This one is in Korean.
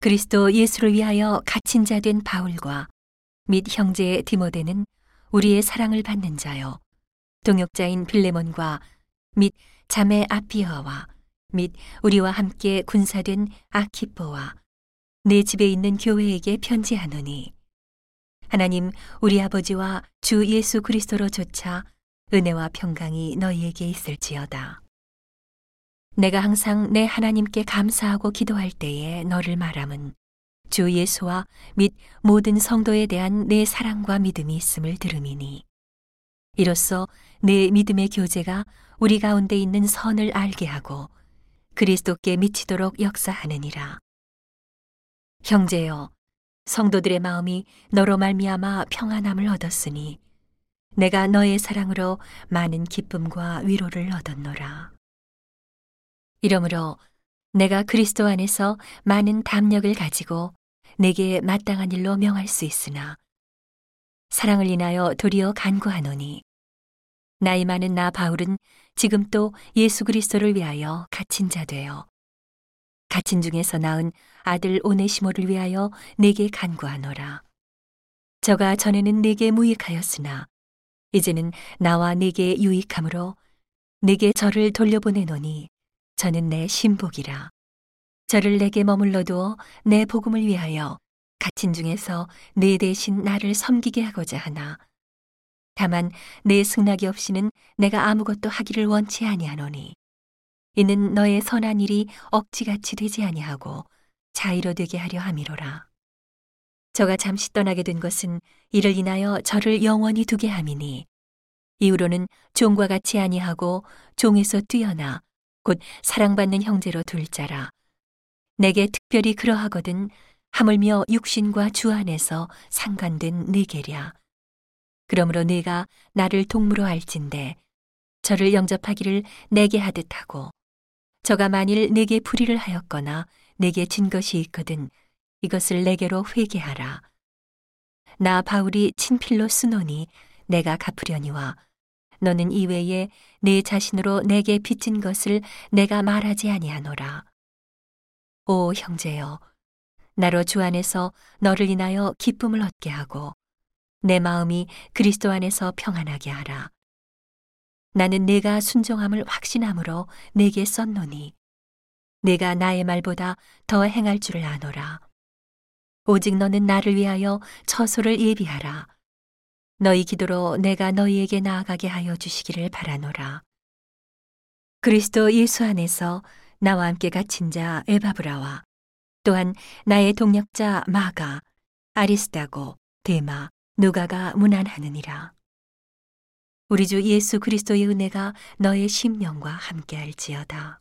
그리스도 예수를 위하여 갇힌 자 된 바울과 및 형제 디모데는 우리의 사랑을 받는 자요 동역자인 빌레몬과 및 자매 아피어와 및 우리와 함께 군사된 아키포와 내 집에 있는 교회에게 편지하노니 하나님 우리 아버지와 주 예수 그리스도로조차 은혜와 평강이 너희에게 있을지어다. 내가 항상 내 하나님께 감사하고 기도할 때에 너를 말함은 주 예수와 및 모든 성도에 대한 내 사랑과 믿음이 있음을 들음이니 이로써 내 믿음의 교제가 우리 가운데 있는 선을 알게 하고 그리스도께 미치도록 역사하느니라. 형제여, 성도들의 마음이 너로 말미암아 평안함을 얻었으니 내가 너의 사랑으로 많은 기쁨과 위로를 얻었노라. 이러므로 내가 그리스도 안에서 많은 담력을 가지고 내게 마땅한 일로 명할 수 있으나 사랑을 인하여 도리어 간구하노니 나이 많은 나 바울은 지금 또 예수 그리스도를 위하여 갇힌 자 되어 갇힌 중에서 낳은 아들 오네시모를 위하여 내게 간구하노라. 저가 전에는 내게 무익하였으나 이제는 나와 내게 유익함으로 내게 저를 돌려보내노니 저는 내 신복이라. 저를 내게 머물러 두어 내 복음을 위하여 갇힌 중에서 내 대신 나를 섬기게 하고자 하나. 다만 내 승낙이 없이는 내가 아무것도 하기를 원치 아니하노니. 이는 너의 선한 일이 억지같이 되지 아니하고 자의로 되게 하려 함이로라. 저가 잠시 떠나게 된 것은 이를 인하여 저를 영원히 두게 함이니 이후로는 종과 같이 아니하고 종에서 뛰어나 곧 사랑받는 형제로 둘 자라. 내게 특별히 그러하거든 하물며 육신과 주 안에서 상관된 네게랴. 그러므로 네가 나를 동무로 알진대 저를 영접하기를 내게 하듯 하고 저가 만일 내게 불의를 하였거나 내게 진 것이 있거든 이것을 내게로 회개하라. 나 바울이 친필로 쓰노니 내가 갚으려니와 너는 이외에 내 자신으로 내게 빚진 것을 내가 말하지 아니하노라. 오 형제여, 나로 주 안에서 너를 인하여 기쁨을 얻게 하고 내 마음이 그리스도 안에서 평안하게 하라. 나는 내가 순종함을 확신함으로 내게 썼노니 내가 나의 말보다 더 행할 줄을 아노라. 오직 너는 나를 위하여 처소를 예비하라. 너희 기도로 내가 너희에게 나아가게 하여 주시기를 바라노라. 그리스도 예수 안에서 나와 함께 갇힌 자 에바브라와 또한 나의 동력자 마가, 아리스다고, 데마, 누가가 문안하느니라. 우리 주 예수 그리스도의 은혜가 너의 심령과 함께 할지어다.